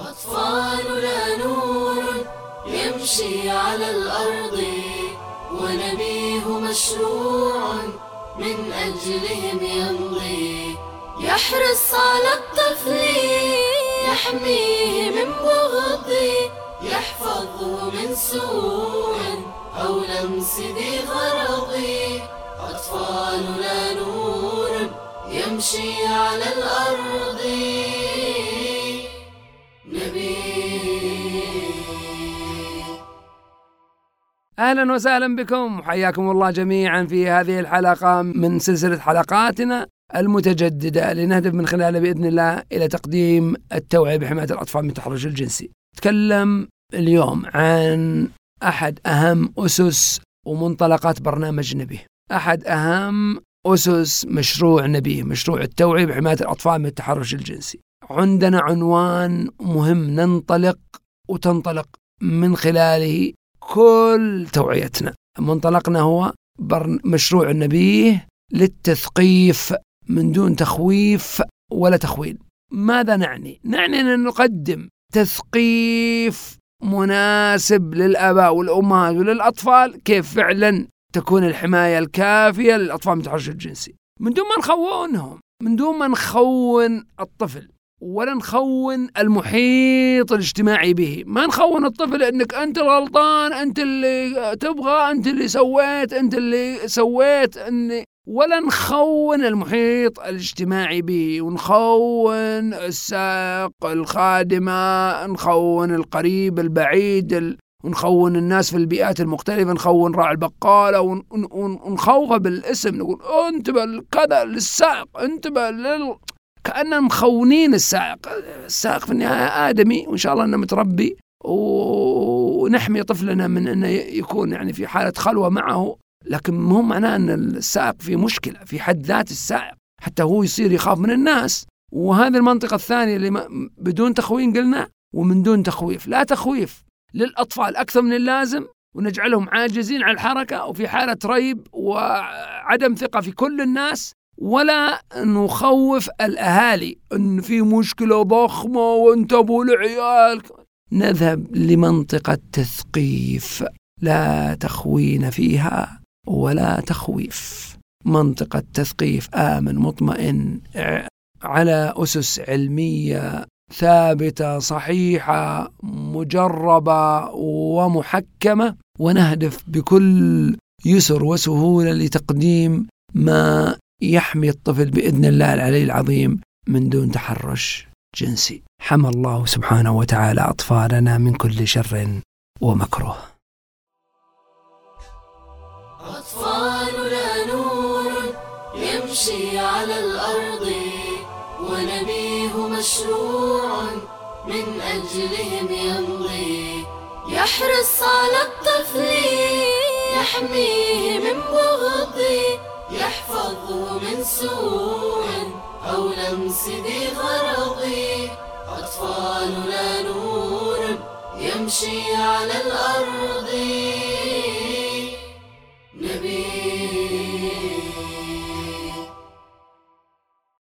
أطفالنا نور يمشي على الأرض ونبيه مشروع من أجلهم يمضي. يحرص على الطفل يحميه من بغض يحفظه من سوء أو لمس ذي غرض. أطفالنا نور يمشي على الأرض. أهلا وسهلا بكم حياكم الله جميعا في هذه الحلقة من سلسلة حلقاتنا المتجددة لنهدف من خلالها بإذن الله إلى تقديم التوعية بحماية الأطفال من التحرش الجنسي. نتكلم اليوم عن أحد أهم أسس ومنطلقات برنامج نبيه. أحد أهم أسس مشروع نبيه، مشروع التوعية بحماية الأطفال من التحرش الجنسي. عندنا عنوان مهم ننطلق وتنطلق من خلاله كل توعيتنا. منطلقنا هو مشروع النبيه للتثقيف من دون تخويف ولا تخويل. ماذا نعني؟ نعني أن نقدم تثقيف مناسب للآباء والأمهات وللأطفال كيف فعلا تكون الحماية الكافية للأطفال من التحرش الجنسي. من دون ما نخونهم من دون ما نخون الطفل ولا نخون المحيط الاجتماعي به. ما نخون الطفل إنك أنت الغلطان أنت اللي تبغى أنت اللي سويت أنت اللي سويت اني ولا نخون المحيط الاجتماعي به. ونخون السائق الخادمة نخون القريب البعيد ونخون الناس في البيئات المختلفة نخون راعي البقالة ونخوفه بالاسم نقول انتبه كذا للسائق انتبه لل كأننا مخونين السائق. السائق في النهاية آدمي وإن شاء الله أنه متربي ونحمي طفلنا من أنه يكون يعني في حالة خلوة معه. لكن مو معناه أن السائق في مشكلة في حد ذات السائق. حتى هو يصير يخاف من الناس. وهذه المنطقة الثانية اللي بدون تخوين قلنا ومن دون تخويف. لا تخويف للأطفال أكثر من اللازم. ونجعلهم عاجزين عن الحركة وفي حالة ريب وعدم ثقة في كل الناس. ولا نخوف الأهالي. أن في مشكلة ضخمة وانتبهوا العيال. نذهب لمنطقة تثقيف. لا تخوين فيها ولا تخويف. منطقة تثقيف آمن مطمئن على أسس علمية ثابتة صحيحة مجربة ومحكمة. ونهدف بكل يسر وسهولة لتقديم ما يحمي الطفل بإذن الله العلي العظيم من دون تحرش جنسي. حمى الله سبحانه وتعالى أطفالنا من كل شر ومكروه. أطفالنا نور يمشي على الأرض ونبيه مشروع من أجلهم يمضي يحرص على الطفل يحميه من بغض يحفظه من سوء أو لمس ذي غرض أطفالنا نور يمشي على الأرض.